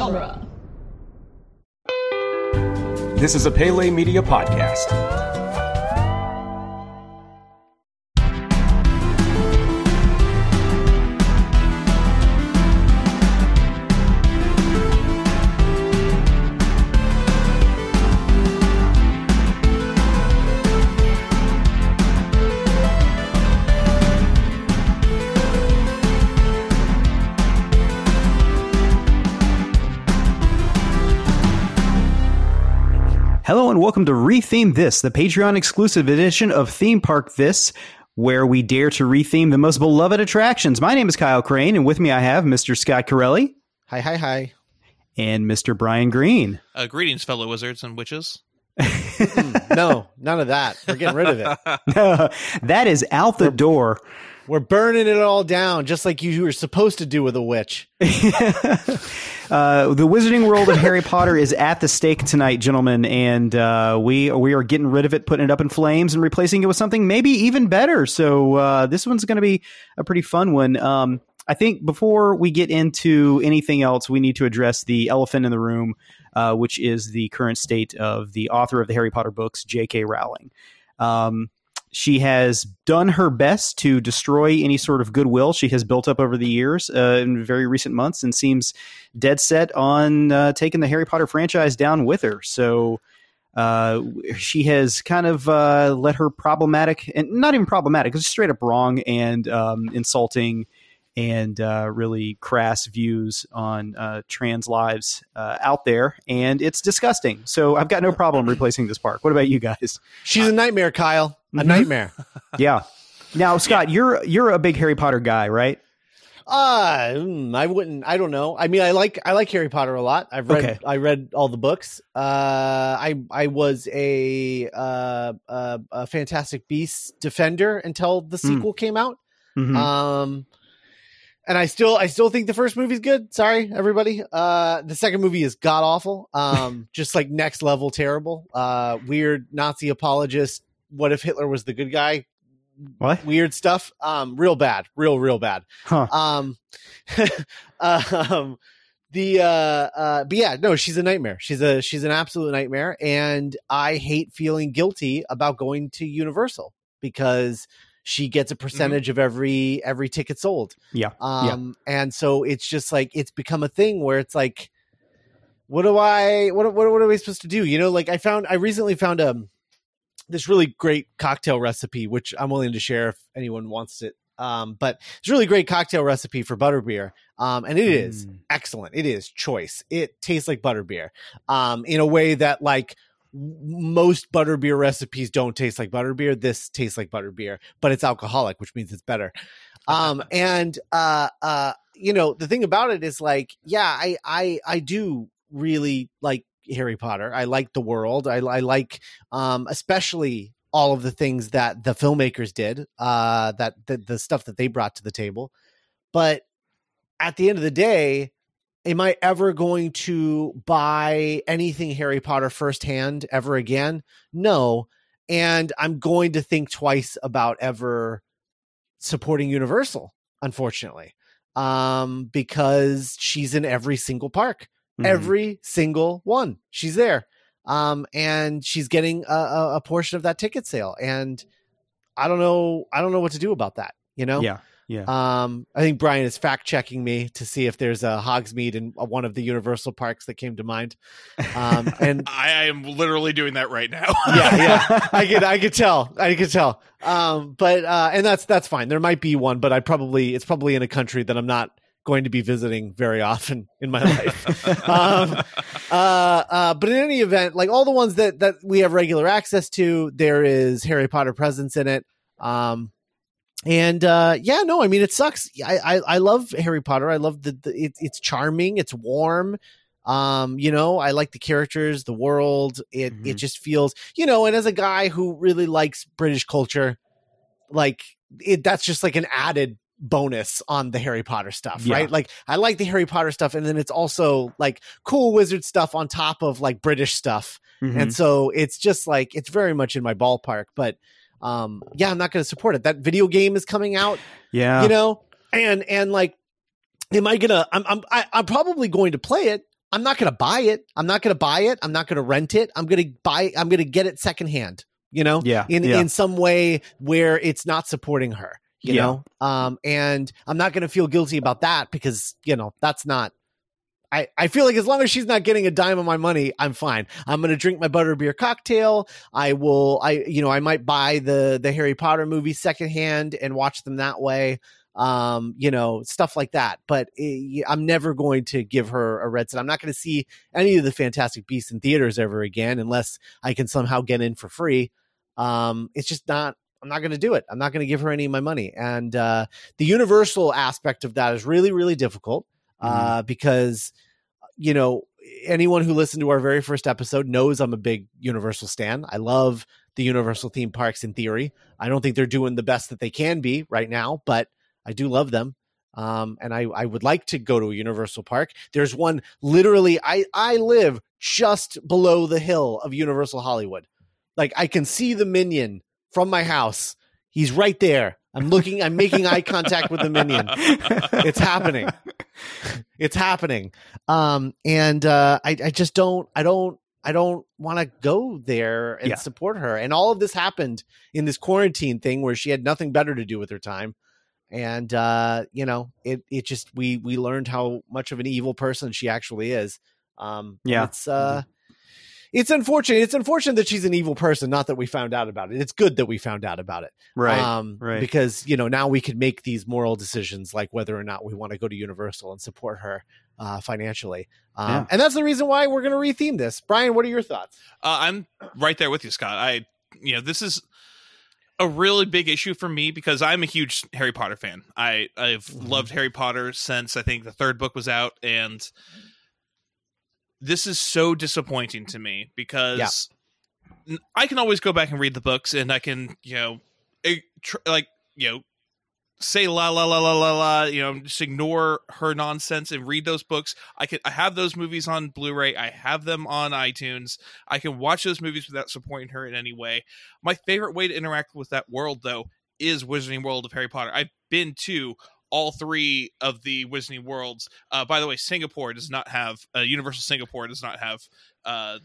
genre. This is a Pele Media podcast. Welcome to Retheme This, the Patreon exclusive edition of Theme Park This, where we dare to retheme the most beloved attractions. My name is Kyle Crane, and with me I have Mr. Scott Corelli Hi, hi, hi. and Mr. Brian Green. Uh, greetings, fellow wizards and witches. No, none of that. We're getting rid of it. no, that is out the door. We're burning it all down, just like you were supposed to do with a witch. Uh, the Wizarding World of Harry Potter is at the stake tonight, gentlemen, and uh, we we are getting rid of it, putting it up in flames, and replacing it with something maybe even better. So uh, this one's going to be a pretty fun one. Um, I think before we get into anything else, we need to address the elephant in the room, uh, which is the current state of the author of the Harry Potter books, J.K. Rowling. Um, she has done her best to destroy any sort of goodwill she has built up over the years uh, in very recent months and seems dead set on uh, taking the Harry Potter franchise down with her. So uh, she has kind of uh, let her problematic and not even problematic, it's straight up wrong and um, insulting and uh, really crass views on uh, trans lives out there, and it's disgusting. So I've got no problem replacing this park. What about you guys? She's a nightmare, Kyle. A Mhm. nightmare. Yeah. Now, Scott, you're you're a big Harry Potter guy, right? Uh, mm, I wouldn't. I don't know. I mean, I like I like Harry Potter a lot. I've read Okay. I read all the books. Uh, I I was a uh, uh a Fantastic Beasts defender until the sequel came out. Mhm. Um, and I still, I still think the first movie's good. Sorry, everybody. Uh, the second movie is god awful. Um, just like next level terrible. Uh, weird Nazi apologist. What if Hitler was the good guy? what? Weird stuff. Um, real bad. Real, real bad. Huh. Um, um, the uh, uh, but yeah, no, she's a nightmare. She's a she's an absolute nightmare, and I hate feeling guilty about going to Universal because she gets a percentage of every every ticket sold. Yeah. Um, and so it's just like it's become a thing where it's like, what do I what what what are we supposed to do? You know, like I found I recently found um this really great cocktail recipe, which I'm willing to share if anyone wants it. Um, but it's a really great cocktail recipe for butterbeer. Um, and it is Mm. excellent. It is choice. It tastes like butterbeer. Um, in a way that like most butterbeer recipes don't taste like butterbeer. This tastes like butterbeer, but it's alcoholic, which means it's better. Um, and uh, uh, you know, the thing about it is like, yeah, I, I, I do really like Harry Potter. I like the world. I, I like, um, especially all of the things that the filmmakers did, uh, that the, the stuff that they brought to the table. But at the end of the day, am I ever going to buy anything Harry Potter firsthand ever again? No. And I'm going to think twice about ever supporting Universal, unfortunately, um, because she's in every single park, Mhm. every single one. She's there. Um, and she's getting a, a, a portion of that ticket sale. And I don't know, I don't know what to do about that, you know? Yeah. Yeah. Um, I think Brian is fact checking me to see if there's a Hogsmeade in uh, one of the Universal parks that came to mind. Um, and I am literally doing that right now. yeah, yeah, I could, I could tell, I could tell. Um, but uh, and that's that's fine. There might be one, but I probably it's probably in a country that I'm not going to be visiting very often in my life. um, uh, uh, but in any event, like all the ones that that we have regular access to, there is Harry Potter presence in it. Um, and uh, yeah, no, I mean it sucks. I I, I love Harry Potter. I love the, the it, it's charming. It's warm. Um, you know, I like the characters, the world. It it Mhm. just feels, you know, and as a guy who really likes British culture, like it that's just like an added bonus on the Harry Potter stuff, Yeah. right? Like I like the Harry Potter stuff and then it's also like cool wizard stuff on top of like British stuff. Mhm. And so it's just like it's very much in my ballpark, but um yeah, I'm not going to support it. That video game is coming out yeah. you know and and like am i gonna i'm i'm I, i'm probably going to play it I'm not going to buy it. I'm not going to buy it. I'm not going to rent it. I'm going to buy. I'm going to get it secondhand. You know, Yeah, in yeah. in some way where it's not supporting her. You Yeah. know, um, and I'm not going to feel guilty about that because you know that's not. I, I feel like as long as she's not getting a dime of my money, I'm fine. I'm gonna drink my butterbeer cocktail. I will. I you know I might buy the the Harry Potter movie secondhand and watch them that way. Um, you know stuff like that. But eh, I'm never going to give her a red set. I'm not going to see any of the Fantastic Beasts in theaters ever again unless I can somehow get in for free. Um, it's just not. I'm not going to do it. I'm not going to give her any of my money. And uh, the Universal aspect of that is really, really difficult uh, because you know anyone who listened to our very first episode knows I'm a big Universal stan. I love the Universal theme parks in theory. I don't think they're doing the best that they can be right now, but I do love them. Um, and I, I would like to go to a Universal park. There's one literally, I, I live just below the hill of Universal Hollywood. Like I can see the minion from my house. He's right there. I'm looking, I'm making eye contact with the minion it's happening it's happening um and uh i i just don't i don't i don't want to go there and Yeah. support her and all of this happened in this quarantine thing where she had nothing better to do with her time and uh you know it it just we we learned how much of an evil person she actually is um Yeah. it's uh it's unfortunate it's unfortunate that she's an evil person not that we found out about it it's good that we found out about it right. um, right. Because you know now we can make these moral decisions, like whether or not we want to go to Universal and support her uh, financially. Um, Yeah. And that's the reason why we're going to retheme this. Brian, what are your thoughts? Uh, I'm right there with you, Scott. I, you know, this is a really big issue for me because I'm a huge Harry Potter fan. I I've Mhm. loved Harry Potter since I think the third book was out, and this is so disappointing to me because I can always go back and read the books, and I can, you know, tr- like you know. Say la la la la la la, you know, just ignore her nonsense and read those books. I can I have those movies on Blu-ray. I have them on iTunes. I can watch those movies without supporting her in any way. My favorite way to interact with that world, though, is Wizarding World of Harry Potter. I've been to all three of the Wizarding Worlds. Uh, by the way, Singapore does not have uh, Universal Singapore does not have uh,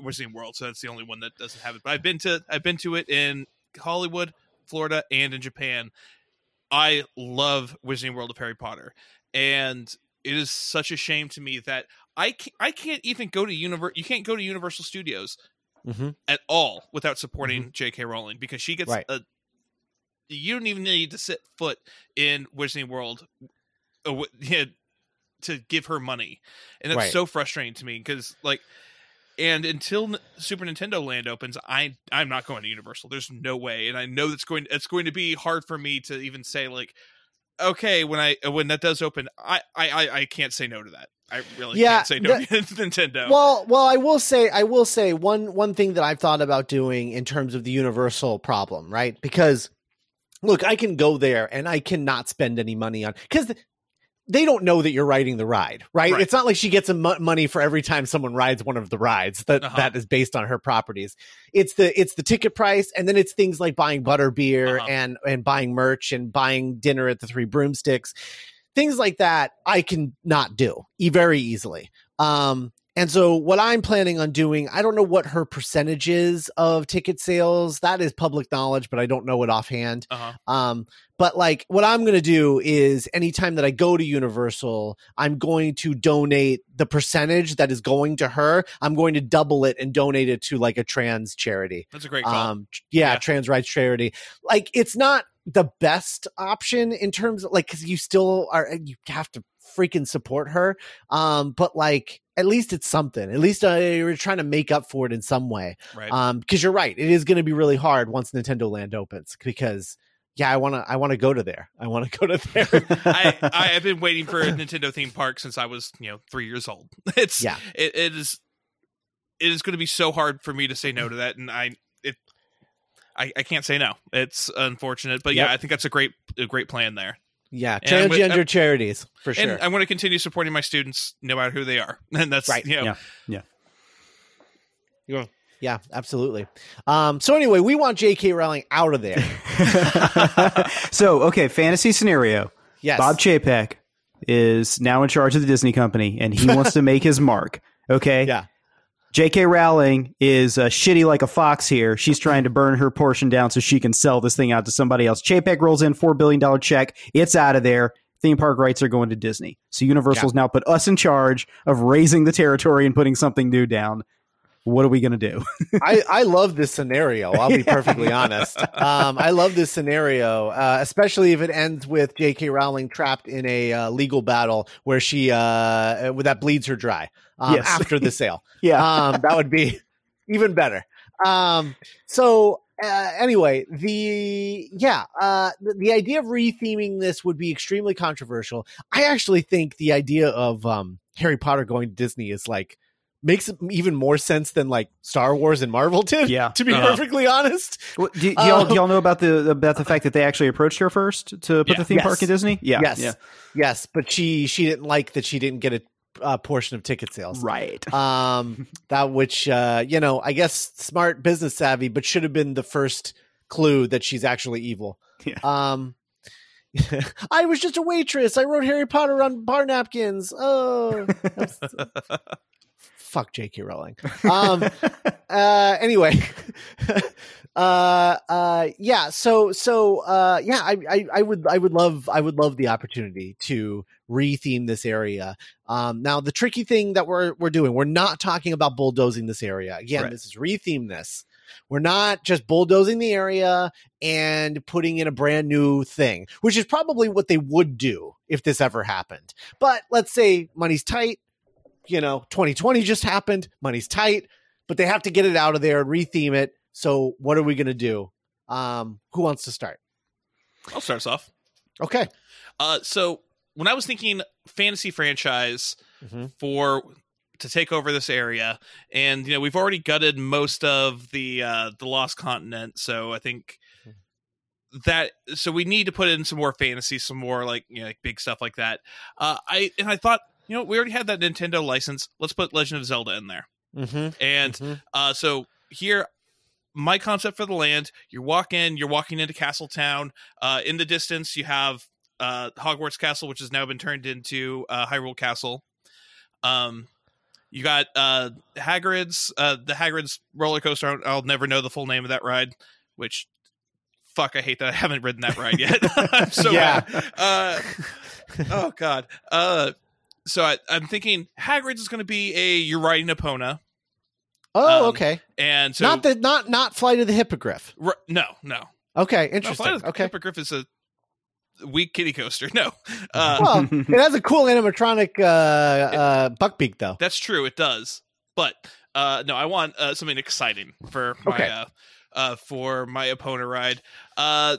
Wizarding World, so that's the only one that doesn't have it. But I've been to I've been to it in Hollywood, Florida, and in Japan. I love Wizarding World of Harry Potter, and it is such a shame to me that I can't, I can't even go to univer- You can't go to Universal Studios Mm-hmm. at all without supporting J.K. Rowling because she gets Right. a. You don't even need to set foot in Wizarding World, uh, to give her money, and that's Right. so frustrating to me because like. And until Super Nintendo Land opens, I I'm not going to Universal. There's no way, and I know that's going. It's going to be hard for me to even say like, okay, when I when that does open, I I I, I can't say no to that. I really Yeah, can't say no the- to Nintendo. Well, well, I will say, I will say one one thing that I've thought about doing in terms of the Universal problem, right? Because look, I can go there and I cannot spend any money on because they don't know that you're riding the ride, right? Right. It's not like she gets a money for every time someone rides one of the rides that Uh-huh. that is based on her properties. It's the it's the ticket price, and then it's things like buying butter beer Uh-huh. and and buying merch and buying dinner at the Three Broomsticks, things like that. I can not do e- very easily. Um, and so what I'm planning on doing, I don't know what her percentage is of ticket sales. That is public knowledge, but I don't know it offhand. uh-huh. Um, but like what I'm going to do is anytime that I go to Universal, I'm going to donate the percentage that is going to her. I'm going to double it and donate it to like a trans charity. That's a great call. Um, yeah, Yeah. trans rights charity. Like it's not the best option in terms of like, cause you still are, you have to freaking support her. Um, but like, at least it's something. At least uh, you're trying to make up for it in some way. right. Um, because you're right, it is going to be really hard once Nintendo Land opens. Because yeah, I want to, I want to go to there. I want to go to there. I, I have been waiting for a Nintendo theme park since I was, you know, three years old. It's Yeah. it, it is it is going to be so hard for me to say no to that, and I it I, I can't say no. It's unfortunate, but Yep. yeah, I think that's a great a great plan there, yeah, And I'm with- transgender charities for sure. and I want to continue supporting my students no matter who they are, and that's Right. You know, Yeah. yeah, absolutely. Um, so anyway, we want J.K. Rowling out of there. so, okay, fantasy scenario. Yes, Bob Chapek is now in charge of the Disney company and he wants to make his mark. Okay. Yeah. J.K. Rowling is uh, shitty like a fox here. She's trying to burn her portion down so she can sell this thing out to somebody else. Chapek rolls in $4 billion check. It's out of there. Theme park rights are going to Disney. So Universal's now put us in charge of razing the territory and putting something new down. What are we going to do? I, I love this scenario. I'll be perfectly honest. Um, I love this scenario, uh, especially if it ends with J.K. Rowling trapped in a uh, legal battle where she uh, that bleeds her dry um, Yes. after the sale. yeah. um, that would be even better. Um, so uh, anyway, the yeah, uh, the, the idea of retheming this would be extremely controversial. I actually think the idea of um, Harry Potter going to Disney is like makes even more sense than like Star Wars and Marvel did. Yeah. to be Uh-huh. perfectly honest. What- do, do y'all, Um, do y'all know about the about the fact that they actually approached her first to put Yeah. the theme Yes. park in Disney? Yeah. yes, Yeah. yes, but she she didn't like that she didn't get a uh, portion of ticket sales. Right. um that which uh you know i guess smart business savvy but should have been the first clue that she's actually evil Yeah. um i was just a waitress i wrote harry potter on bar napkins oh fuck jk rowling. Um uh anyway uh uh yeah so so uh yeah I, I i would i would love i would love the opportunity to retheme this area. Um now the tricky thing that we're we're doing we're not talking about bulldozing this area. Again Right. this is retheme this. We're not just bulldozing the area and putting in a brand new thing which is probably what they would do if this ever happened. But let's say money's tight you know 2020 just happened money's tight but they have to get it out of there and retheme it so what are we going to do um who wants to start I'll start us off. okay Uh, so when I was thinking fantasy franchise Mhm. for to take over this area, and you know we've already gutted most of the uh, the Lost Continent, so I think that so we need to put in some more fantasy, some more like you know like big stuff like that. Uh, I and I thought you know we already had that Nintendo license. Let's put Legend of Zelda in there, mm-hmm. and uh, so here, my concept for the land: you walk in, you're walking into Castletown. Uh, in the distance, you have uh, Hogwarts Castle, which has now been turned into uh, Hyrule Castle. Um, you got uh, Hagrid's, uh, the Hagrid's roller coaster. I'll, never know the full name of that ride. Which, fuck, I hate that I haven't ridden that ride yet. I'm so Yeah. mad. Uh, oh god. Uh, so I, I'm thinking Hagrid's is going to be a you're riding Epona. oh Um, okay And so, not the not not flight of the hippogriff r- no, no, okay no. interesting Flight of the okay Hippogriff is a weak kitty coaster. No, uh, well it has a cool animatronic uh uh buckbeak though that's true. It does, but uh, no, I want uh, something exciting for my Okay. uh, uh, for my Epona ride. Uh,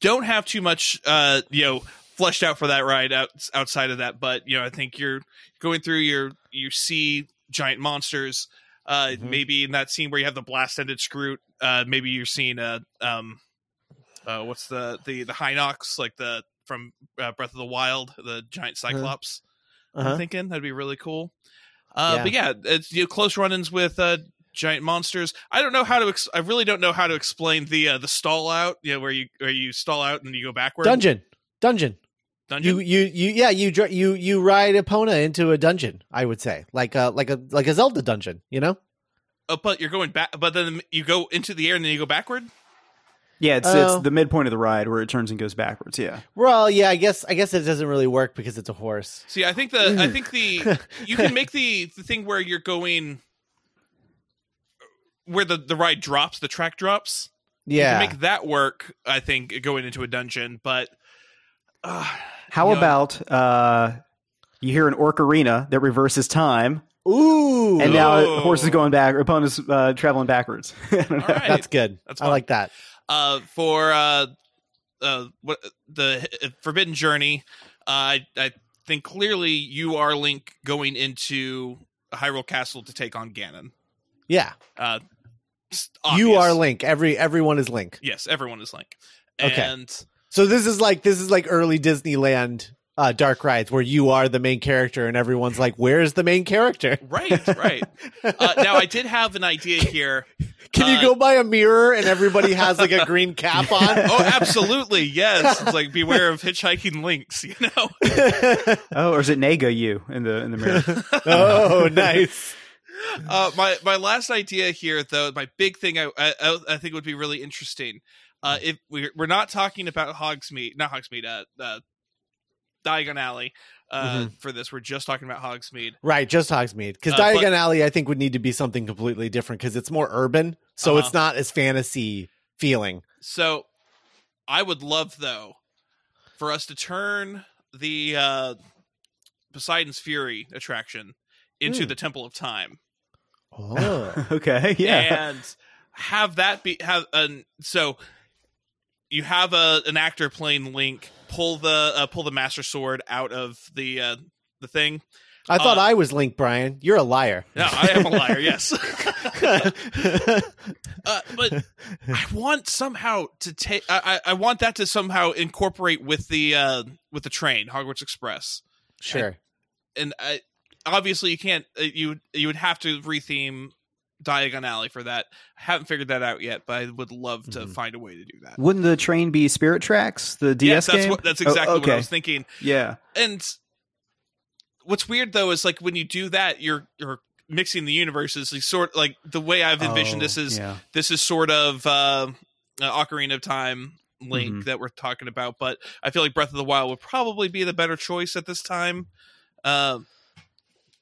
don't have too much, uh, you know, fleshed out for that ride out, outside of that, but you know, I think you're going through your you see giant monsters. Uh, Mhm. maybe in that scene where you have the blast ended Skrewt, uh, maybe you're seeing a um, uh, what's the the the Hinox like the from uh, Breath of the Wild, the giant Cyclops. Uh-huh. I'm thinking that'd be really cool. Uh, Yeah. But yeah, it's you know, close run-ins with uh, giant monsters. I don't know how to. Ex- I really don't know how to explain the uh, the stall out. You know, where you where you stall out and you go backward. dungeon dungeon Dungeon. you you you yeah you you you ride Epona into a dungeon i would say like a like a like a zelda dungeon you know Oh, but you're going back. But then you go into the air and then you go backward. Yeah, it's Oh. it's the midpoint of the ride where it turns and goes backwards. Yeah. well yeah i guess i guess it doesn't really work because it's a horse See, I think the I think the you can make the the thing where you're going where the the ride drops, the track drops. yeah You can make that work. I think going into a dungeon, but. Uh, How you know, about uh, you hear an ocarina that reverses time, ooh and now Ooh. the horse is going back, or Epona's uh, traveling backwards. All right. that's good That's i like that uh, for uh, uh, what the uh, Forbidden Journey, uh, I I think clearly you are Link going into Hyrule Castle to take on Ganon. yeah Uh, you are link every everyone is link Yes, everyone is Link. Okay. And so this is like this is like early disneyland uh dark rides where you are the main character and everyone's like where's the main character right, right. Uh, now I did have an idea here. Can you Uh, go by a mirror and everybody has like a green cap on? Oh, absolutely, yes. It's like beware of hitchhiking links. You know. Oh, or is it Naga you in the in the mirror? oh, nice. Uh, my my last idea here, though, my big thing I I, I think would be really interesting. Uh, if we're we're not talking about Hogsmeade, not Hogsmeade, uh, uh Diagon Alley. Uh, for this, we're just talking about Hogsmeade. Right, just Hogsmeade. Because Uh, but- Diagon Alley, I think, would need to be something completely different because it's more urban, so Uh-huh. it's not as fantasy feeling. So, I would love though for us to turn the uh, Poseidon's Fury attraction into Hmm. the Temple of Time. Oh, okay, yeah. and have that be have an so you have a an actor playing Link pull the uh, pull the Master Sword out of the uh, the thing. I thought Uh, I was Link, Brian. You're a liar. No, I am a liar. Yes, uh, but I want somehow to take. I, I want that to somehow incorporate with the uh, with the train Hogwarts Express, sure. and I, obviously you can't. Uh, you you would have to retheme Diagon Alley for that. I haven't figured that out yet, but I would love to Mhm. find a way to do that. Wouldn't the train be Spirit Tracks, the DS yes, that's game? what that's Oh, exactly what. I was thinking. Yeah. And what's weird though is like when you do that, you're you're mixing the universes. Like sort like the way I've envisioned Oh, this is yeah. this is sort of uh, Ocarina of Time link Mhm. that we're talking about, but I feel like Breath of the Wild would probably be the better choice at this time. Um,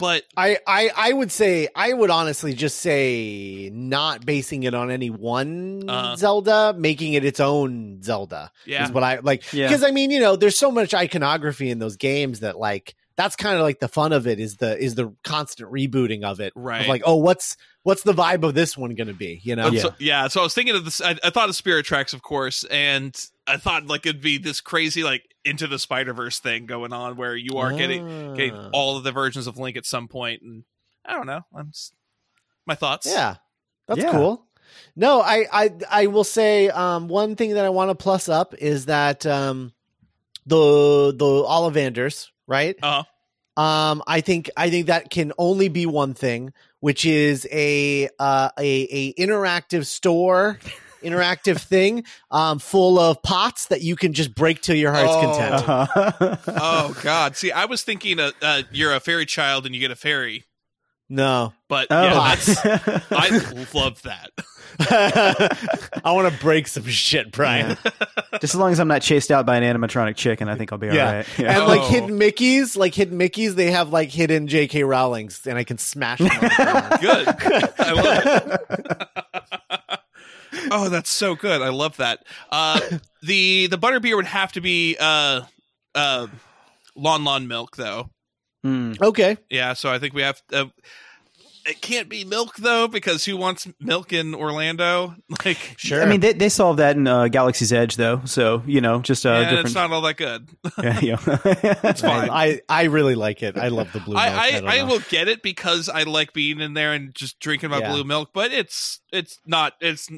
but I, I I would say I would honestly just say not basing it on any one Uh-huh. Zelda, making it its own Zelda yeah, is what I like. Yeah. Because I mean, you know, there's so much iconography in those games that like that's kind of like the fun of it is the is the constant rebooting of it. Right. Of like, oh, what's what's the vibe of this one going to be? You know? Yeah. So, yeah. So I was thinking of this. I, I thought of Spirit Tracks, of course, and I thought like it'd be this crazy like into the Spider Verse thing going on where you are getting getting Ah. all of the versions of Link at some point, and I don't know. I'm s- my thoughts. Yeah, that's Yeah. cool. No, I, I I will say um, one thing that I want to plus up is that um, the the Ollivanders, right? Uh-huh. Um, I think I think that can only be one thing, which is a uh, a a interactive store, interactive thing, um, full of pots that you can just break to your heart's Oh. content. Uh-huh. Oh God. See, I was thinking uh, uh, you're a fairy child and you get a fairy, No, but Oh. yeah, that's I love that. I want to break some shit, Brian. Just as long as I'm not chased out by an animatronic chicken, I think I'll be Yeah. all right. And like Oh. hidden Mickeys, like hidden Mickeys, they have like hidden J.K. Rowling's, and I can smash them. the. Good. I love it. oh, that's so good. I love that. Uh, the the butterbeer would have to be uh, uh, Lon Lon milk though. Hmm. okay, Yeah, so I think we have. Uh, it can't be milk though because who wants milk in Orlando? Like, sure. I mean, they, they solved that in uh, Galaxy's Edge, though. So you know, just uh, yeah, different. it's not all that good. yeah, yeah. It's fine. I I really like it. I love the blue. milk. I don't I, I will get it because I like being in there and just drinking my Yeah. blue milk, but it's it's not it's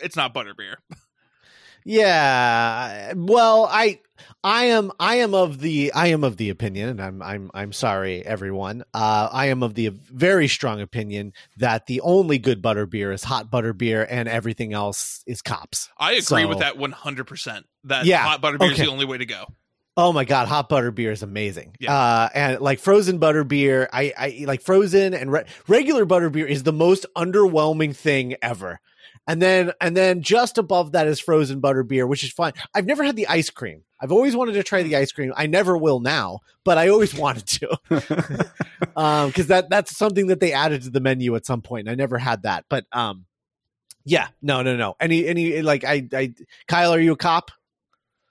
it's not butterbeer. Yeah. Well, I I am I am of the I am of the opinion, and I'm I'm I'm sorry, everyone. Uh, I am of the very strong opinion that the only good butter beer is hot butter beer, and everything else is cops. I agree with that one hundred percent. That Yeah, hot butterbeer is okay. the only way to go. Oh my god, hot butter beer is amazing. Yeah. Uh, and like frozen butter beer, I, I like frozen and re- regular butter beer is the most underwhelming thing ever. And then and then just above that is frozen butter beer, which is fine. I've never had the ice cream. I've always wanted to try the ice cream. I never will now, but I always wanted to. um, because that that's something that they added to the menu at some point. And I never had that, but um, yeah, no, no, no. Any any like I I Kyle, are you a cop?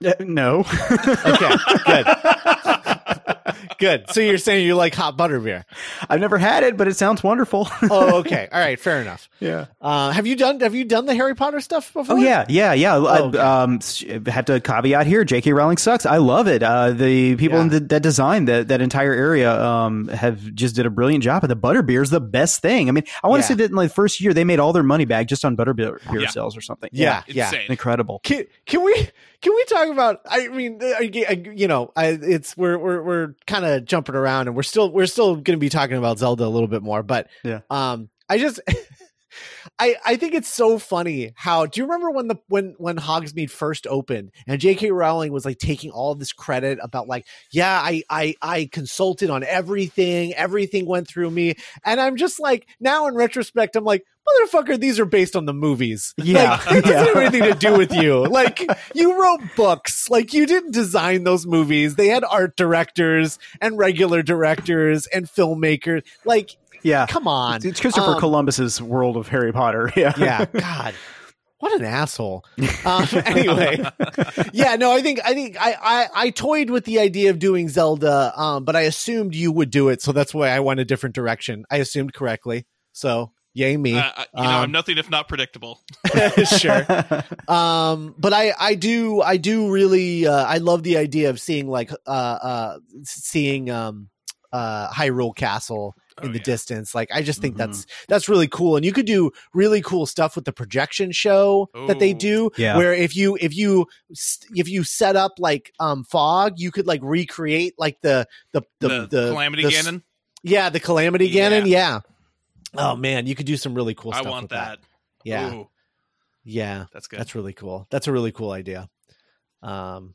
Uh, no. Okay, good. Good. So you're saying you like hot butter beer? I've never had it, but it sounds wonderful. Oh, okay. All right. Fair enough. yeah. Uh, have you done Have you done the Harry Potter stuff before? Oh yeah, yeah, yeah. I okay. um, have to caveat here. J.K. Rowling sucks. I love it. Uh, the people Yeah. in the, that designed that that entire area um, have just did a brilliant job. And the butterbeer is the best thing. I mean, I want to Yeah. say that in like the first year they made all their money back just on butterbeer beer Yeah. sales or something. Yeah. Insane. incredible. Can, can we can we talk about? I mean, uh, I- you know, I, it's we're we're we're kind of jumping around, and we're still we're still going to be talking about Zelda a little bit more. But Yeah. um, I just I, I think it's so funny how do you remember when the when when Hogsmeade first opened and J.K. Rowling was like taking all this credit about like yeah I I I consulted on everything everything went through me and I'm just like now in retrospect I'm like motherfucker these are based on the movies. Yeah, like, it doesn't have anything to do with you. Like you wrote books. Like you didn't design those movies. They had art directors and regular directors and filmmakers. Like Yeah. come on. It's Christopher Um, Columbus's world of Harry Potter. Yeah. yeah god. What an asshole. Um, anyway. Yeah no i think i think I, I i toyed with the idea of doing zelda um but i assumed you would do it so that's why i went a different direction. I assumed correctly so yay me Uh, I- you know, Um, I'm nothing if not predictable. sure um but i i do i do really uh i love the idea of seeing like uh uh seeing um uh hyrule castle in Oh, the yeah. distance like i just think Mhm. that's that's really cool and you could do really cool stuff with the projection show that they do Yeah. where if you if you if you set up like um fog you could like recreate like the the the, The, the Calamity the Ganon. yeah the calamity Yeah. ganon yeah oh man you could do some really cool I stuff I want with that. yeah Ooh, yeah that's good. that's really cool. That's a really cool idea. Um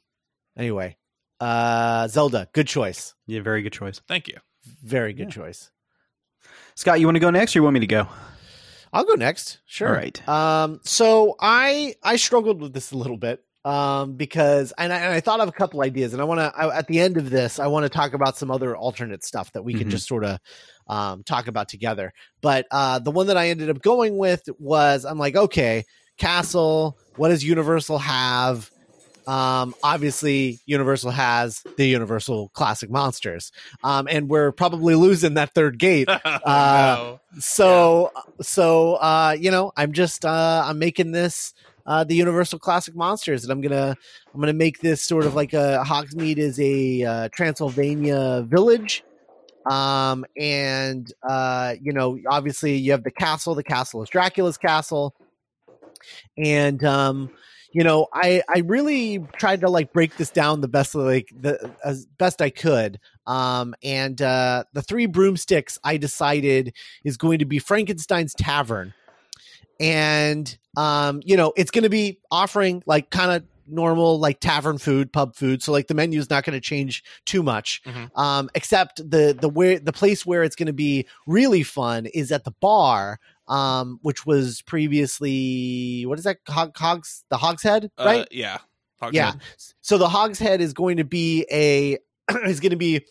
anyway, uh Zelda, good choice. yeah, very good choice. Thank you. Very good Yeah. choice. Scott, you want to go next or you want me to go? I'll go next. Sure. All right. Um so I I struggled with this a little bit um because and I, and I thought of a couple ideas and I want to at the end of this I want to talk about some other alternate stuff that we can Mhm. just sort of um talk about together. But uh the one that I ended up going with was I'm like okay, castle, what does Universal have? Um, obviously, Universal has the Universal classic monsters, um, and we're probably losing that third gate. Uh, no. So, so uh, you know, I'm just uh, I'm making this uh, the Universal classic monsters, and I'm gonna I'm gonna make this sort of like a Hogsmeade is a uh, Transylvania village. Um, and uh, you know, obviously you have the castle. The castle is Dracula's castle, and um, you know, I I really tried to like break this down the best like the as best I could. Um, and uh, the three broomsticks I decided is going to be Frankenstein's Tavern, and um, you know, it's going to be offering like kind of normal like tavern food, pub food. So like the menu is not going to change too much, Mhm. um, except the the where the place where it's going to be really fun is at the bar. Um, which was previously what is that? Hog, hogs the Hogshead, Uh, right? yeah. Hogshead. Yeah. So the Hogshead is going to be a is going to be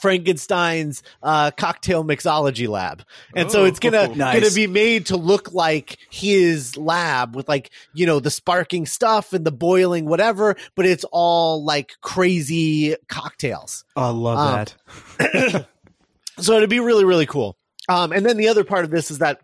Frankenstein's uh, cocktail mixology lab, and so Oh, it's gonna nice. gonna be made to look like his lab with like you know the sparking stuff and the boiling whatever, but it's all like crazy cocktails. Oh, I love Um, that. So it'd be really really cool. Um, and then the other part of this is that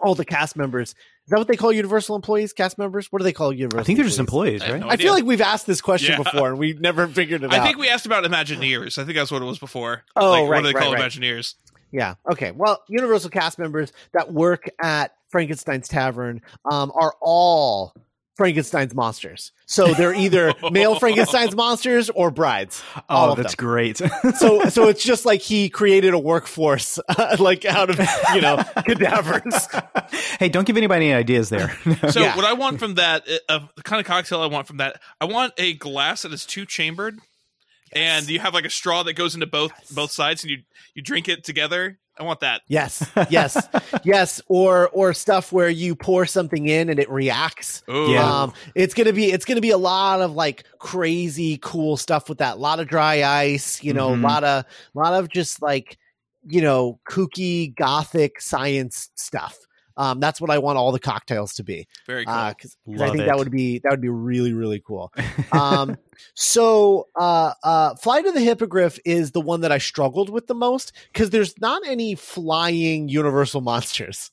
all the cast members is that what they call Universal employees? Cast members? What do they call Universal? I think they're just employees? employees, I right? no I feel like we've asked this question Yeah. before and we never figured it I out. I think we asked about Imagineers. I think that's what it was before. Oh, like, right, What do they right, call right. Imagineers? Yeah. Okay. Well, Universal cast members that work at Frankenstein's Tavern um, are all Frankenstein's monsters. So they're either male Frankenstein's monsters or brides. Oh, that's them. great. So, so it's just like he created a workforce, uh, like out of you know cadavers. hey, don't give anybody any ideas there. So Yeah. what I want from that, uh, the kind of cocktail I want from that, I want a glass that is two chambered, and you have like a straw that goes into both both sides, and you you drink it together. I want that. Yes, yes, yes. Or or stuff where you pour something in and it reacts. Ooh. Yeah. Um, it's gonna be it's gonna be a lot of like crazy cool stuff with that. A lot of dry ice, you know, a Mhm. lot of a lot of just like you know kooky gothic science stuff. Um, that's what I want all the cocktails to be. Very cool. because I think it. that would be that would be really really cool. Um, so uh, uh, Flight of the Hippogriff is the one that I struggled with the most because there's not any flying Universal monsters,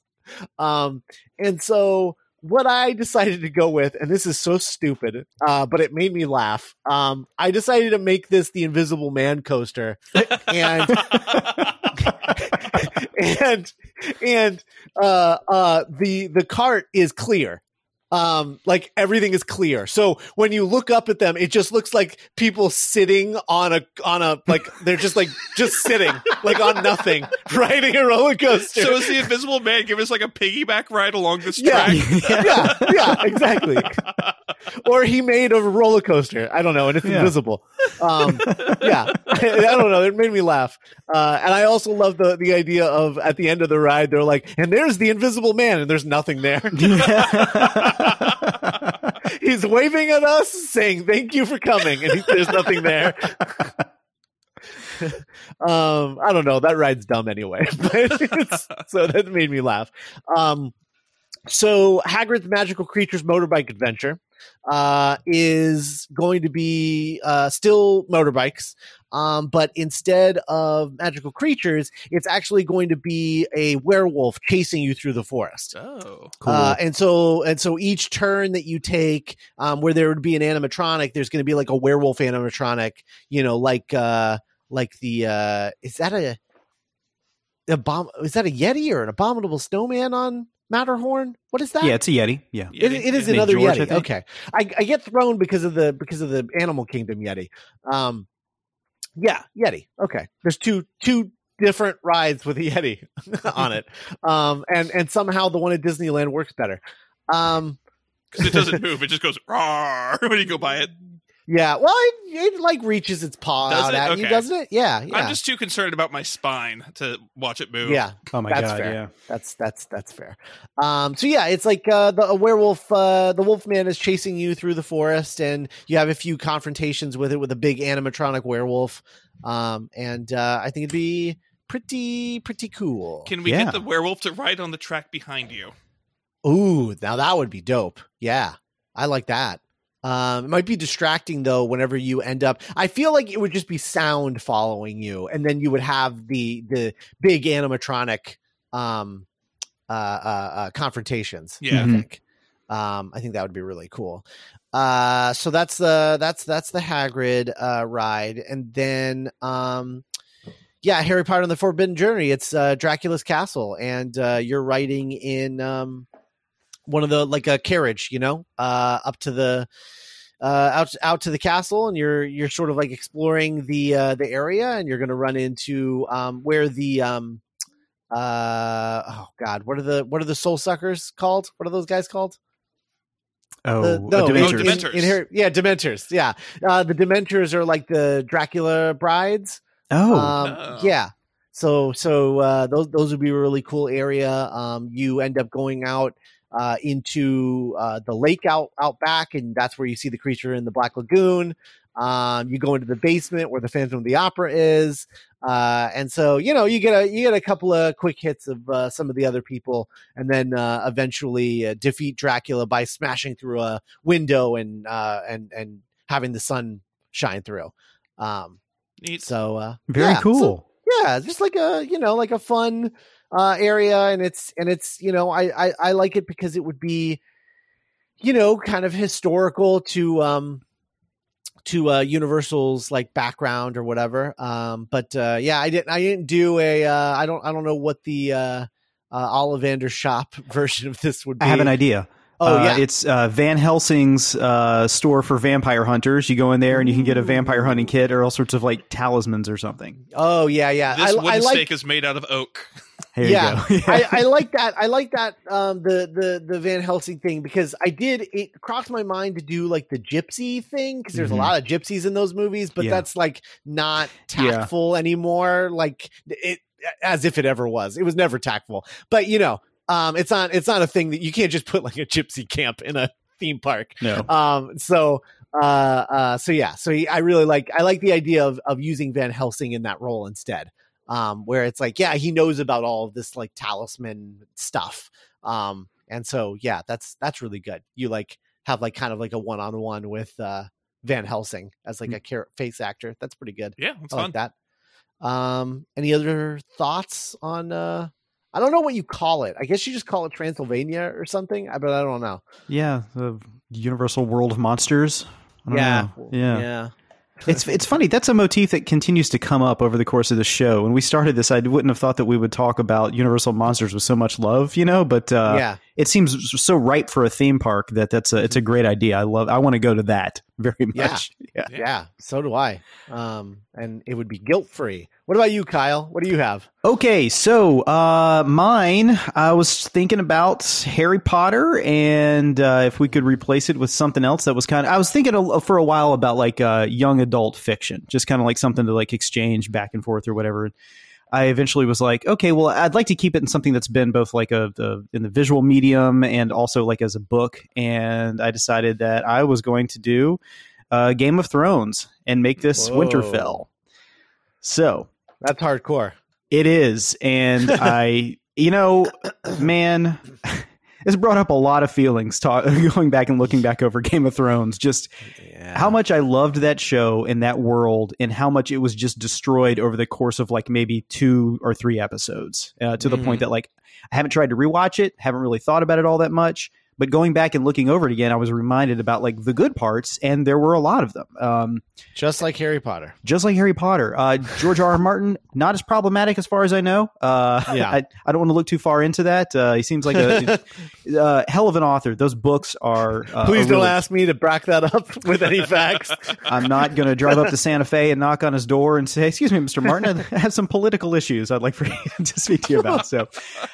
um, and so what I decided to go with, and this is so stupid, uh, but it made me laugh. Um, I decided to make this the Invisible Man coaster, and and and uh, uh, the the cart is clear. Um, like everything is clear. So when you look up at them, it just looks like people sitting on a on a like they're just like just sitting like on nothing, riding a roller coaster. So is the Invisible Man give us like a piggyback ride along this Yeah. track? yeah, yeah, exactly. or he made a roller coaster. I don't know, and it's Yeah. invisible. Um, yeah, I don't know. It made me laugh, uh, and I also love the the idea of at the end of the ride, they're like, "And there's the Invisible Man," and there's nothing there. He's waving at us, saying, "Thank you for coming," and he, there's nothing there. um, I don't know. That ride's dumb anyway, so that made me laugh. Um, so Hagrid's Magical Creatures Motorbike Adventure uh, is going to be uh, still motorbikes, um, but instead of magical creatures, it's actually going to be a werewolf chasing you through the forest. Oh. Cool. Uh, and so and so each turn that you take, um, where there would be an animatronic, there's going to be like a werewolf animatronic. You know, like uh, like the uh, is that a abom- is that a yeti or an abominable snowman on Matterhorn? What is that? yeah, it's a Yeti. Yeah. It, it is Named another George, Yeti. think. Okay, I, I get thrown because of the because of the Animal Kingdom Yeti. Um, yeah, Yeti. Okay, there's two two different rides with a Yeti on it. Um, and and somehow the one at Disneyland works better. Um, Because it doesn't move. It just goes "Rawr" when you go by it. Yeah. Well, it, it like reaches its paw Does out it? at you, Okay. doesn't it? Yeah, yeah. I'm just too concerned about my spine to watch it move. yeah. Oh my That's god. fair. Yeah. That's that's that's fair. Um, so yeah, it's like uh, the a werewolf. Uh, the Wolfman is chasing you through the forest, and you have a few confrontations with it with a big animatronic werewolf. Um, and uh, I think it'd be pretty pretty cool. Can we Yeah. get the werewolf to ride on the track behind you? Ooh, now that would be dope. Yeah, I like that. Um, it might be distracting though. Whenever you end up, I feel like it would just be sound following you, and then you would have the the big animatronic um, uh, uh, uh, confrontations. Yeah. I think. Um, I think that would be really cool. Uh, so that's the that's that's the Hagrid uh, ride, and then um, yeah, Harry Potter and the Forbidden Journey. It's uh, Dracula's castle, and uh, you're riding in um, one of the like a carriage, you know, uh, up to the uh, out out to the castle, and you're you're sort of like exploring the uh, the area, and you're going to run into um, where the um, uh, oh god, what are the what are the soul suckers called? What are those guys called? Oh, The- no, Dementors. in- Dementors. in Harry- yeah, Dementors. Yeah, uh, the Dementors are like the Dracula brides. oh, Um, Oh. yeah. So so uh, those those would be a really cool area. Um, you end up going out uh, into uh, the lake out out back, and that's where you see the creature in the Black Lagoon. Um, you go into the basement where the Phantom of the Opera is, uh, and so you know you get a you get a couple of quick hits of uh, some of the other people, and then uh, eventually uh, defeat Dracula by smashing through a window and uh, and and having the sun shine through. Um, Neat. so uh, very yeah, so- cool. yeah, just like a you know like a fun uh, area, and it's and it's you know I, I I like it because it would be you know kind of historical to um to uh universal's like background or whatever um but uh yeah i didn't i didn't do a uh i don't i don't know what the uh uh ollivander shop version of this would be I have an idea. oh Uh, yeah it's uh, Van Helsing's uh, store for vampire hunters. You go in there and you can get a vampire hunting kit or all sorts of like talismans or something. oh yeah yeah This I, wooden I like stake is made out of oak. Here yeah. I, I like that. I like that. Um, the the the Van Helsing thing because I did it crossed my mind to do like the gypsy thing because there's Mhm. a lot of gypsies in those movies, but Yeah. that's like not Yeah. tactful anymore. Like it as if it ever was. It was never tactful. But you know, um, it's not it's not a thing that you can't just put like a gypsy camp in a theme park. no. Um, so uh, uh, so yeah, so he- I really like I like the idea of of using Van Helsing in that role instead. Um, where it's like, yeah, he knows about all of this like talisman stuff. Um, and so yeah, that's that's really good. You like have like kind of like a one on one with uh Van Helsing as like a char- face actor. That's pretty good. Yeah, it's I fun. like that. Um, any other thoughts on uh I don't know what you call it. I guess you just call it Transylvania or something. I but I don't know. Yeah, the Universal World of Monsters. I don't Yeah. know. yeah. Yeah. It's it's funny. That's a motif that continues to come up over the course of the show. When we started this, I wouldn't have thought that we would talk about Universal monsters with so much love, you know. But uh, yeah. It seems so ripe for a theme park that that's a it's a great idea. I love. I want to go to that very Yeah. much. Yeah. Yeah. so do I. Um, and it would be guilt free. What about you, Kyle? What do you have? Okay, so uh, mine. I was thinking about Harry Potter, and uh, if we could replace it with something else that was kind of. I was thinking a, for a while about like uh, young adult fiction, just kind of like something to like exchange back and forth or whatever. I eventually was like, okay, well, I'd like to keep it in something that's been both like a the, in the visual medium and also like as a book. And I decided that I was going to do uh, Game of Thrones and make this Whoa. Winterfell. So That's hardcore. it is, and I, you know, man, it's brought up a lot of feelings. Ta- going back and looking back over Game of Thrones, just Yeah. how much I loved that show and that world, and how much it was just destroyed over the course of like maybe two or three episodes, uh, to the Mhm. point that like I haven't tried to rewatch it, haven't really thought about it all that much. But going back and looking over it again, I was reminded about like the good parts, and there were a lot of them. Um, Just like Harry Potter. just like Harry Potter. Uh, George R. R. Martin, not as problematic as far as I know. Uh, Yeah. I, I don't want to look too far into that. Uh, he seems like a uh, hell of an author. Those books are. Uh, Please are don't really- ask me to back that up with any facts. I'm not going to drive up to Santa Fe and knock on his door and say, "Excuse me, Mr. Martin, I have some political issues I'd like for you to speak to you about." So,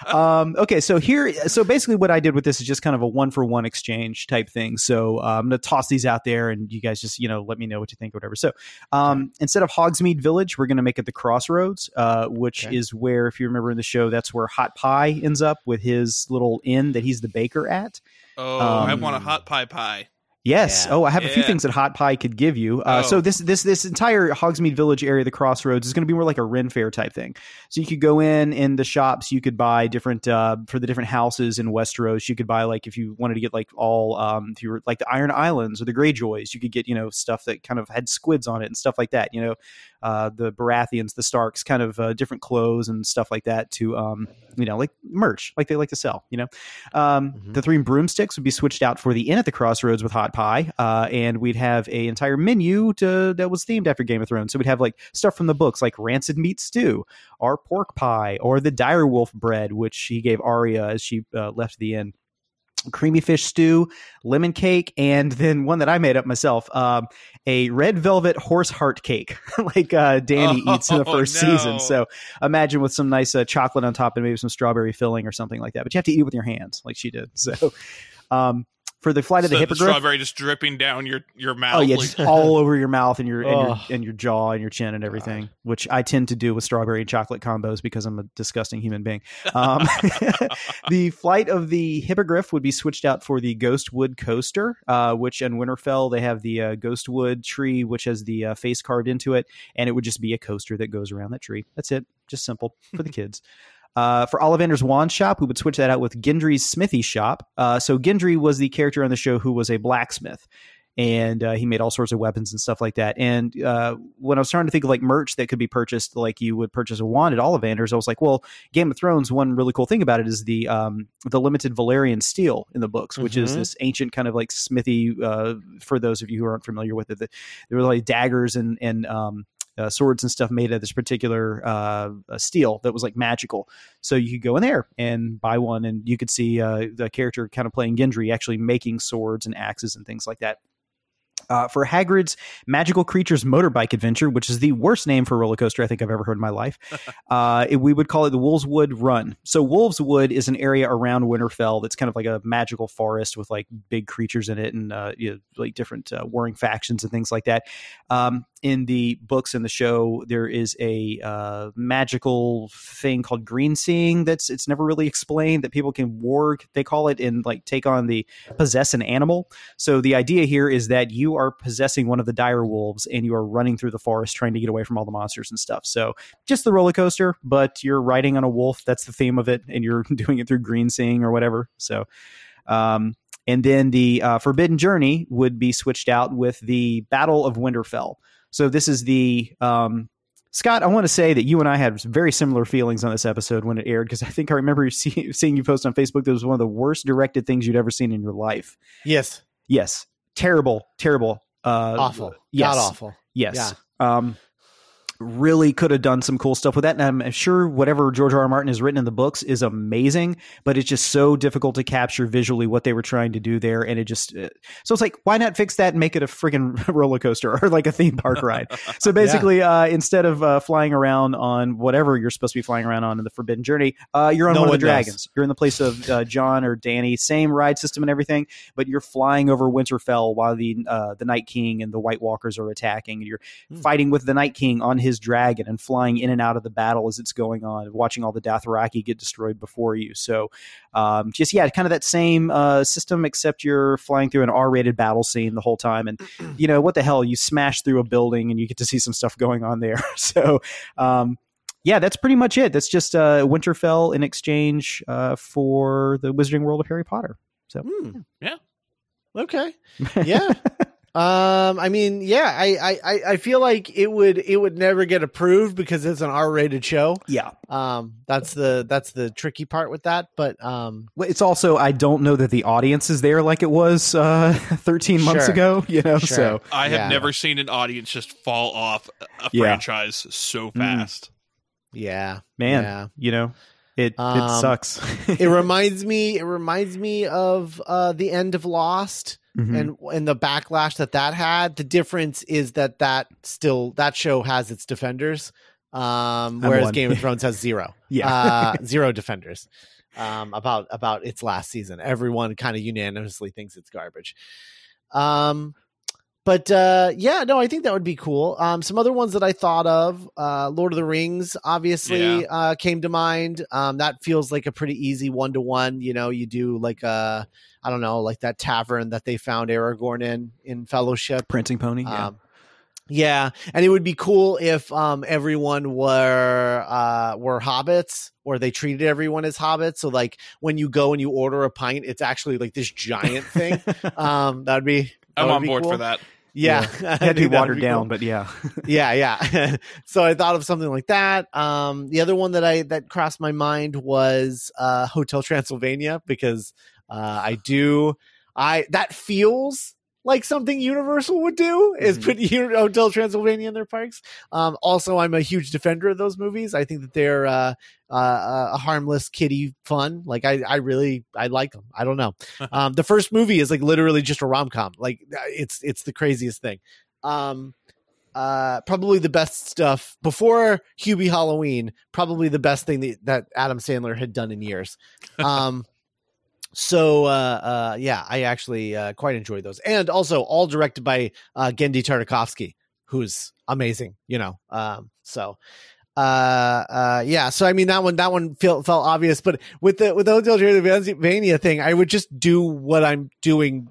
um, okay, so here, so basically, what I did with this is just kind of a one for one exchange type thing. So uh, I'm going to toss these out there, and you guys just you know let me know what you think or whatever. So um, instead of Hogsmeade Village, we're going to make it the Crossroads, uh, which Okay. is where, if you remember in the show, that's where Hot Pie ends up with his little inn that he's the baker at. Oh, I Um, want a hot pie pie. Yes. Yeah. Oh, I have a few things that Hot Pie could give you. Uh, Oh. So this this this entire Hogsmeade Village area, the Crossroads, is going to be more like a Ren Fair type thing. So you could go in in the shops, you could buy different uh, for the different houses in Westeros. You could buy like if you wanted to get like all um, if you were like the Iron Islands or the Greyjoys, you could get you know stuff that kind of had squids on it and stuff like that. You know, uh, the Baratheons, the Starks, kind of uh, different clothes and stuff like that to um, you know like merch like they like to sell. You know, um, Mhm. the three broomsticks would be switched out for the inn at the crossroads with hot pie, uh, and we'd have a entire menu to, that was themed after Game of Thrones. So we'd have like stuff from the books, like rancid meat stew, or pork pie, or the direwolf bread, which he gave Arya as she uh, left the inn. Creamy fish stew, lemon cake, and then one that I made up myself, um, a red velvet horse heart cake, like uh, Dany Oh, eats in the first no. season. So imagine with some nice uh, chocolate on top and maybe some strawberry filling or something like that. But you have to eat it with your hands, like she did. So, um, for the flight of the So hippogriff, strawberry just dripping down your your mouth. oh yeah, like- just all over your mouth and your and your, Ugh. and your jaw and your chin and everything, which I tend to do with strawberry and chocolate combos because I'm a disgusting human being. Um, the flight of the hippogriff would be switched out for the Ghostwood coaster, uh, which in Winterfell they have the uh, Ghostwood tree, which has the uh, face carved into it, and it would just be a coaster that goes around that tree. That's it, just simple for the kids. Uh, for Ollivander's wand shop, we would switch that out with Gendry's smithy shop. Uh, so Gendry was the character on the show who was a blacksmith, and uh, he made all sorts of weapons and stuff like that. And uh, when I was trying to think of like merch that could be purchased, like you would purchase a wand at Ollivander's, I was like, well, Game of Thrones. One really cool thing about it is the um, the limited Valyrian steel in the books, which is Mhm. this ancient kind of like smithy. Uh, for those of you who aren't familiar with it, the, there were like daggers and and um, uh, swords and stuff made of this particular uh, uh, steel that was like magical. So you could go in there and buy one, and you could see uh, the character kind of playing Gendry actually making swords and axes and things like that. Uh, for Hagrid's Magical Creatures Motorbike Adventure, which is the worst name for a roller coaster I think I've ever heard in my life, uh, it- we would call it the Wolveswood Run. So Wolveswood is an area around Winterfell that's kind of like a magical forest with like big creatures in it and uh, you know, like different uh, warring factions and things like that. Um, in the books and the show, there is a uh, magical thing called green seeing that's it's never really explained that people can warg they call it and like take on the possess an animal. So the idea here is that you are possessing one of the dire wolves and you are running through the forest trying to get away from all the monsters and stuff. So just the roller coaster, but you're riding on a wolf. That's the theme of it, and you're doing it through green seeing or whatever. So, um, and then the uh, Forbidden Journey would be switched out with the Battle of Winterfell. So this is the um, Scott. I want to say that you and I had very similar feelings on this episode when it aired because I think I remember see, seeing you post on Facebook that it was one of the worst directed things you'd ever seen in your life. Yes. Yes, terrible, terrible, uh, Awful. Yes, God awful. Yes. Um, really could have done some cool stuff with that. And I'm sure whatever George R. R. Martin has written in the books is amazing, but it's just so difficult to capture visually what they were trying to do there. And it just, uh, so it's like, why not fix that and make it a friggin' roller coaster or like a theme park ride? So basically, yeah. uh, instead of uh, flying around on whatever you're supposed to be flying around on in the Forbidden Journey, uh, you're on no one, one of the dragons. Knows. You're in the place of uh, Jon or Dany, same ride system and everything, but you're flying over Winterfell while the uh, the Night King and the White Walkers are attacking, and you're hmm. fighting with the Night King on his dragon and flying in and out of the battle as it's going on, watching all the Dothraki get destroyed before you. So, um, just yeah, kind of that same uh, system, except you're flying through an R-rated battle scene the whole time, and you know what the hell, you smash through a building and you get to see some stuff going on there. so. Um, yeah, that's pretty much it. That's just uh, Winterfell in exchange uh, for the Wizarding World of Harry Potter. So, mm, yeah, okay, yeah. Um, I mean, yeah, I, I, I feel like it would it would never get approved because it's an R rated show. Yeah. Um, that's the that's the tricky part with that. But um, it's also I don't know that the audience is there like it was uh 13 months sure. ago. You know, sure. so I have yeah. never seen an audience just fall off a yeah. franchise so mm. fast. Mm. Yeah, man. Yeah. You know, it um, it sucks. it reminds me. It reminds me of uh the end of Lost mm-hmm. and and the backlash that that had. The difference is that that still that show has its defenders, um, whereas Game of Thrones has zero. yeah, uh, zero defenders. Um, about about its last season, everyone kind of unanimously thinks it's garbage. Um, but uh, yeah, no, I think that would be cool. Um, some other ones that I thought of, uh, Lord of the Rings, obviously yeah. uh, came to mind. Um, that feels like a pretty easy one to one. You know, you do like a I don't know, like that tavern that they found Aragorn in in Fellowship, Prancing Pony. Yeah. Um, yeah, and it would be cool if um, everyone were uh, were hobbits, or they treated everyone as hobbits. So like when you go and you order a pint, it's actually like this giant thing. um, that'd be. That I'm would on be board cool. for that. Yeah, yeah. had to be watered be down, cool. but yeah, yeah, yeah. so I thought of something like that. Um, the other one that I that crossed my mind was uh, Hotel Transylvania because uh, I do. I that feels like something Universal would do is mm-hmm. put Hotel Transylvania in their parks. Um, also, I'm a huge defender of those movies. I think that they're uh, uh, a harmless kitty fun. Like I, I really, I like them. I don't know. um, the first movie is like literally just a rom com. Like uh, it's it's the craziest thing. Um, uh, probably the best stuff before Hubie Halloween. Probably the best thing that, that Adam Sandler had done in years. Um, so uh, uh, yeah, I actually uh, quite enjoy those, and also all directed by uh, Genndy Tartakovsky, who's amazing. You know, um, so uh, uh, yeah. So I mean, that one that one felt felt obvious, but with the with the Hotel Transylvania thing, I would just do what I'm doing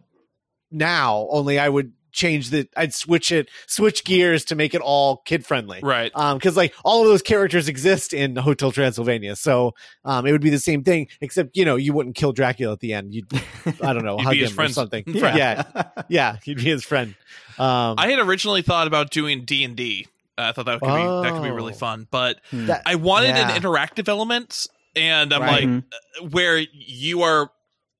now. Only I would change the I'd switch it switch gears to make it all kid friendly. Right. Um cuz like all of those characters exist in Hotel Transylvania. So um it would be the same thing except you know you wouldn't kill Dracula at the end. You'd I don't know, hug him friend. or something. Yeah. yeah. yeah, he'd be his friend. Um I had originally thought about doing D&D. Uh, I thought that could oh. be that could be really oh. fun, but that, I wanted yeah. an interactive element and I'm right. like mm-hmm. where you are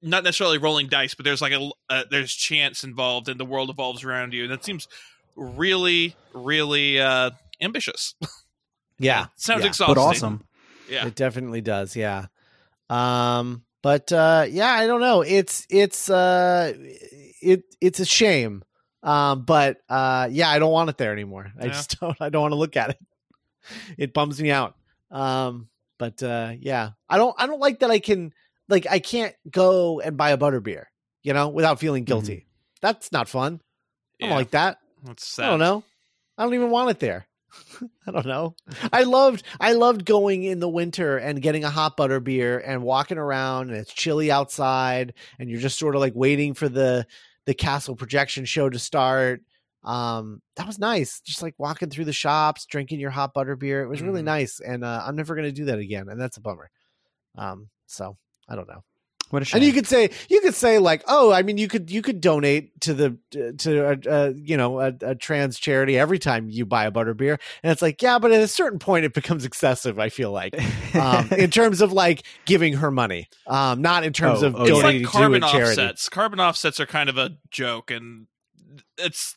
not necessarily rolling dice, but there's like a uh, there's chance involved, and the world evolves around you. And that seems really, really uh, ambitious. Yeah, sounds yeah. exhausting, but awesome. Yeah, it definitely does. Yeah, um, but uh, yeah, I don't know. It's it's uh, it it's a shame. Um, but uh, yeah, I don't want it there anymore. I just don't. I don't want to look at it. It bums me out. Um, but uh, yeah, I don't. I don't like that. I can like I can't go and buy a butter beer, you know, without feeling mm-hmm. guilty. Mm-hmm. That's not fun. Yeah. I don't like that. That's sad. I don't know. I don't even want it there. I don't know. I loved I loved going in the winter and getting a hot butter beer and walking around and it's chilly outside and you're just sort of like waiting for the the castle projection show to start. Um that was nice. Just like walking through the shops, drinking your hot butter beer. It was really mm. nice and uh, I'm never going to do that again and that's a bummer. Um so I don't know. What a shame. And you could say you could say like, oh, I mean, you could you could donate to the to a, a you know a, a, trans charity every time you buy a butter beer, and it's like, yeah, but at a certain point it becomes excessive. I feel like um, in terms of like giving her money, um, not in terms oh, of oh, donating like carbon to a charity. Offsets. Carbon offsets are kind of a joke, and it's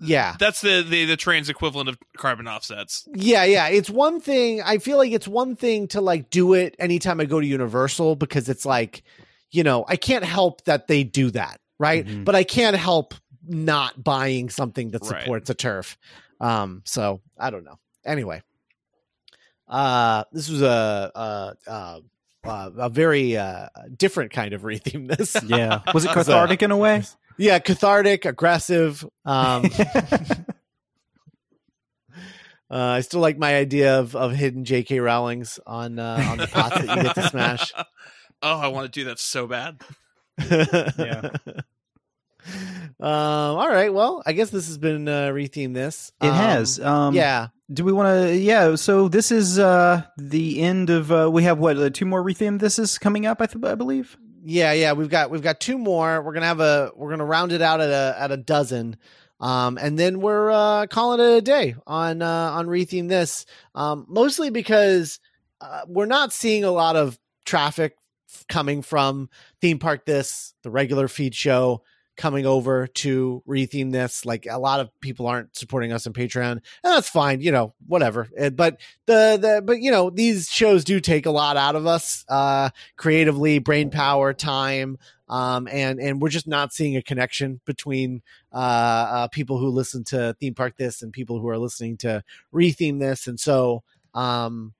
yeah. That's the, the the trans equivalent of carbon offsets. Yeah, yeah. It's one thing. I feel like it's one thing to like do it anytime I go to Universal because it's like, you know, I can't help that they do that, right? Mhm. But I can't help not buying something that Right. supports a TERF. Um, so I don't know. Anyway, uh, this was a a, a, a, a very uh, different kind of retheme. This, Yeah. Was it cathartic in a way? yeah, cathartic, aggressive. Um, Uh, I still like my idea of, of hidden J.K. Rowling's on uh, on the pots that you get to smash. oh, I want to do that so bad. Yeah. Um, all right. Well, I guess this has been uh, rethemed. This It Um, has. Um, yeah. Do we want to? Yeah. So this is uh the end of. Uh, we have what uh, two more retheme. This is coming up. I, th- I believe. Yeah, yeah, we've got we've got two more. We're gonna have a we're gonna round it out at a at a dozen, um, and then we're uh, calling it a day on uh, on retheme this. Um, mostly because uh, we're not seeing a lot of traffic f- coming from theme park this the regular feed show coming over to retheme this. Like a lot of people aren't supporting us on patreon. And that's fine you know whatever. Uh, but the the but you know these shows do take a lot out of us uh creatively, brain power, time, um, and and we're just not seeing a connection between uh, uh, people who listen to theme park this and people who are listening to retheme this, and so um,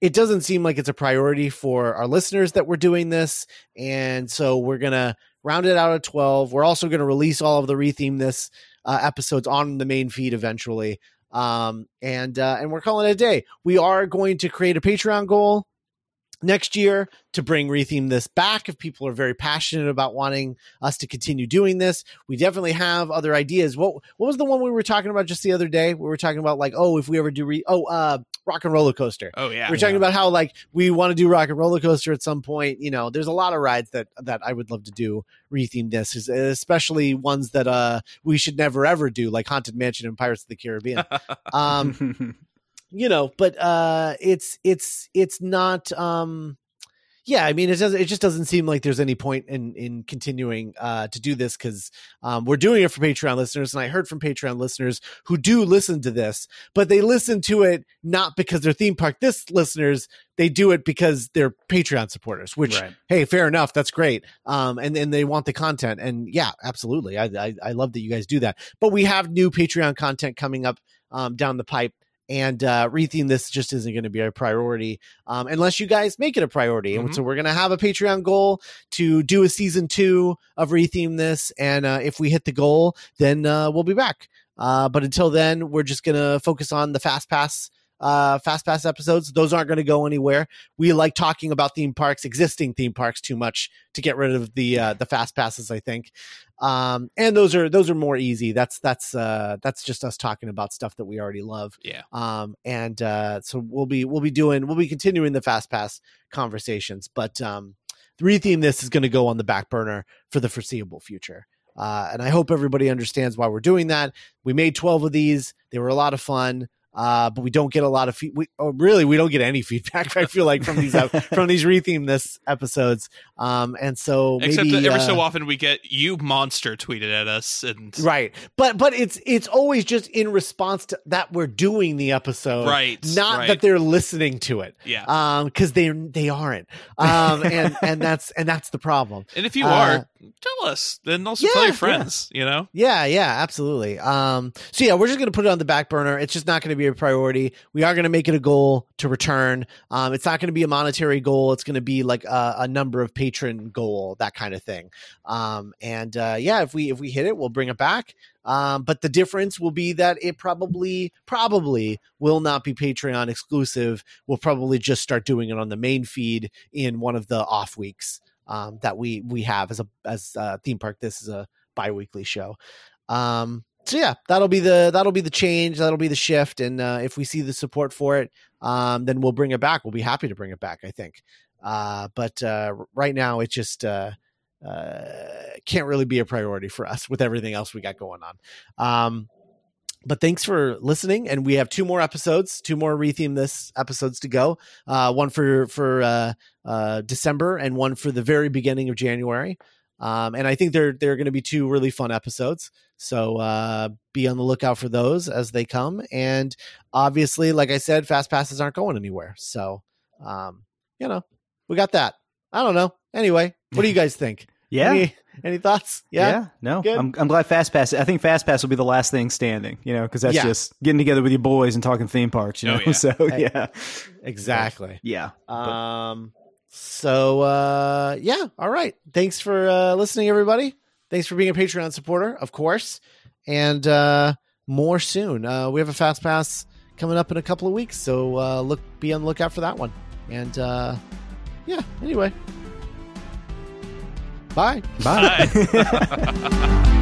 it doesn't seem like it's a priority for our listeners that we're doing this, and so we're gonna round it out at twelve. We're also gonna release all of the retheme this uh, episodes on the main feed eventually. Um, and uh, and we're calling it a day. We are going to create a Patreon goal next year to bring retheme this back if people are very passionate about wanting us to continue doing this. We definitely have other ideas. What what was the one we were talking about just the other day? We were talking about like oh if we ever do re- oh uh rock and roller coaster. Oh yeah. we are talking about how like we want to do rock and roller coaster at some point. You know there's a lot of rides that that i would love to do retheme this is- especially ones that uh we should never ever do like haunted mansion and pirates of the caribbean. Um you know but uh it's it's it's not um yeah i mean it doesn't it just doesn't seem like there's any point in in continuing uh to do this because um we're doing it for patreon listeners and i heard from patreon listeners who do listen to this but they listen to it not because they're theme park this listeners they do it because they're patreon supporters which Right. hey fair enough that's great um and and they want the content and yeah absolutely I, I i love that you guys do that but we have new patreon content coming up um down the pipe and uh retheme this just isn't going to be a priority um unless you guys make it a priority and Mhm. so we're going to have a patreon goal to do a season two of retheme this and uh if we hit the goal then uh we'll be back uh but until then we're just going to focus on the fast pass uh fast pass episodes. Those aren't going to go anywhere. We like talking about theme parks existing theme parks too much to get rid of the uh the fast passes i think. Um and those are those are more easy. That's that's uh that's just us talking about stuff that we already love. Yeah. um and uh so we'll be we'll be doing we'll be continuing the fast pass conversations. But um the retheme this is going to go on the back burner for the foreseeable future. Uh and i hope everybody understands why we're doing that. We made 12 of these. They were a lot of fun uh, but we don't get a lot of feed. We oh, really we don't get any feedback. I feel like from these ep- from these retheme this episodes. Um, and so Except maybe, that every uh, so often we get you monster tweeted at us and right but but it's it's always just in response to that we're doing the episode Right, not right. that they're listening to it yeah. um because they they aren't um and and that's and that's the problem and if you uh, are, tell us. Then also tell your friends. You know. yeah yeah absolutely um so yeah we're just gonna put it on the back burner it's just not gonna be a priority. We are gonna make it a goal to return. Um it's not gonna be a monetary goal. It's gonna be like a, a number of patron goal that kind of thing. Um and uh yeah if we if we hit it we'll bring it back. Um but the difference will be that it probably probably will not be patreon exclusive. We'll probably just start doing it on the main feed in one of the off weeks um that we we have as a as uh theme park. This is a bi-weekly show. Um so yeah that'll be the that'll be the change that'll be the shift and uh if we see the support for it um then we'll bring it back. We'll be happy to bring it back i think. Uh but uh right now it just uh uh can't really be a priority for us with everything else we got going on. Um but thanks for listening and we have two more episodes two more retheme this episodes to go. Uh one for for uh december and one for the very beginning of january Um, and I think they're they're going to be two really fun episodes. So uh, be on the lookout for those as they come. And obviously, like I said, fast passes aren't going anywhere. So um, you know, we got that. I don't know. Anyway, what do you guys think? Yeah. Any, any thoughts? Yeah. Yeah, no, Good. I'm, I'm glad Fast Pass. I think Fast Pass will be the last thing standing. You know, because that's Yeah. just getting together with your boys and talking theme parks. You Oh, know, yeah. so Hey. yeah, Exactly. yeah. Um. So uh, yeah. All right. Thanks for uh, listening, everybody. Thanks for being a Patreon supporter, of course, and uh, more soon. Uh, we have a fast pass coming up in a couple of weeks, so uh, look, be on the lookout for that one. And uh, yeah. Anyway. Bye. Bye. Bye.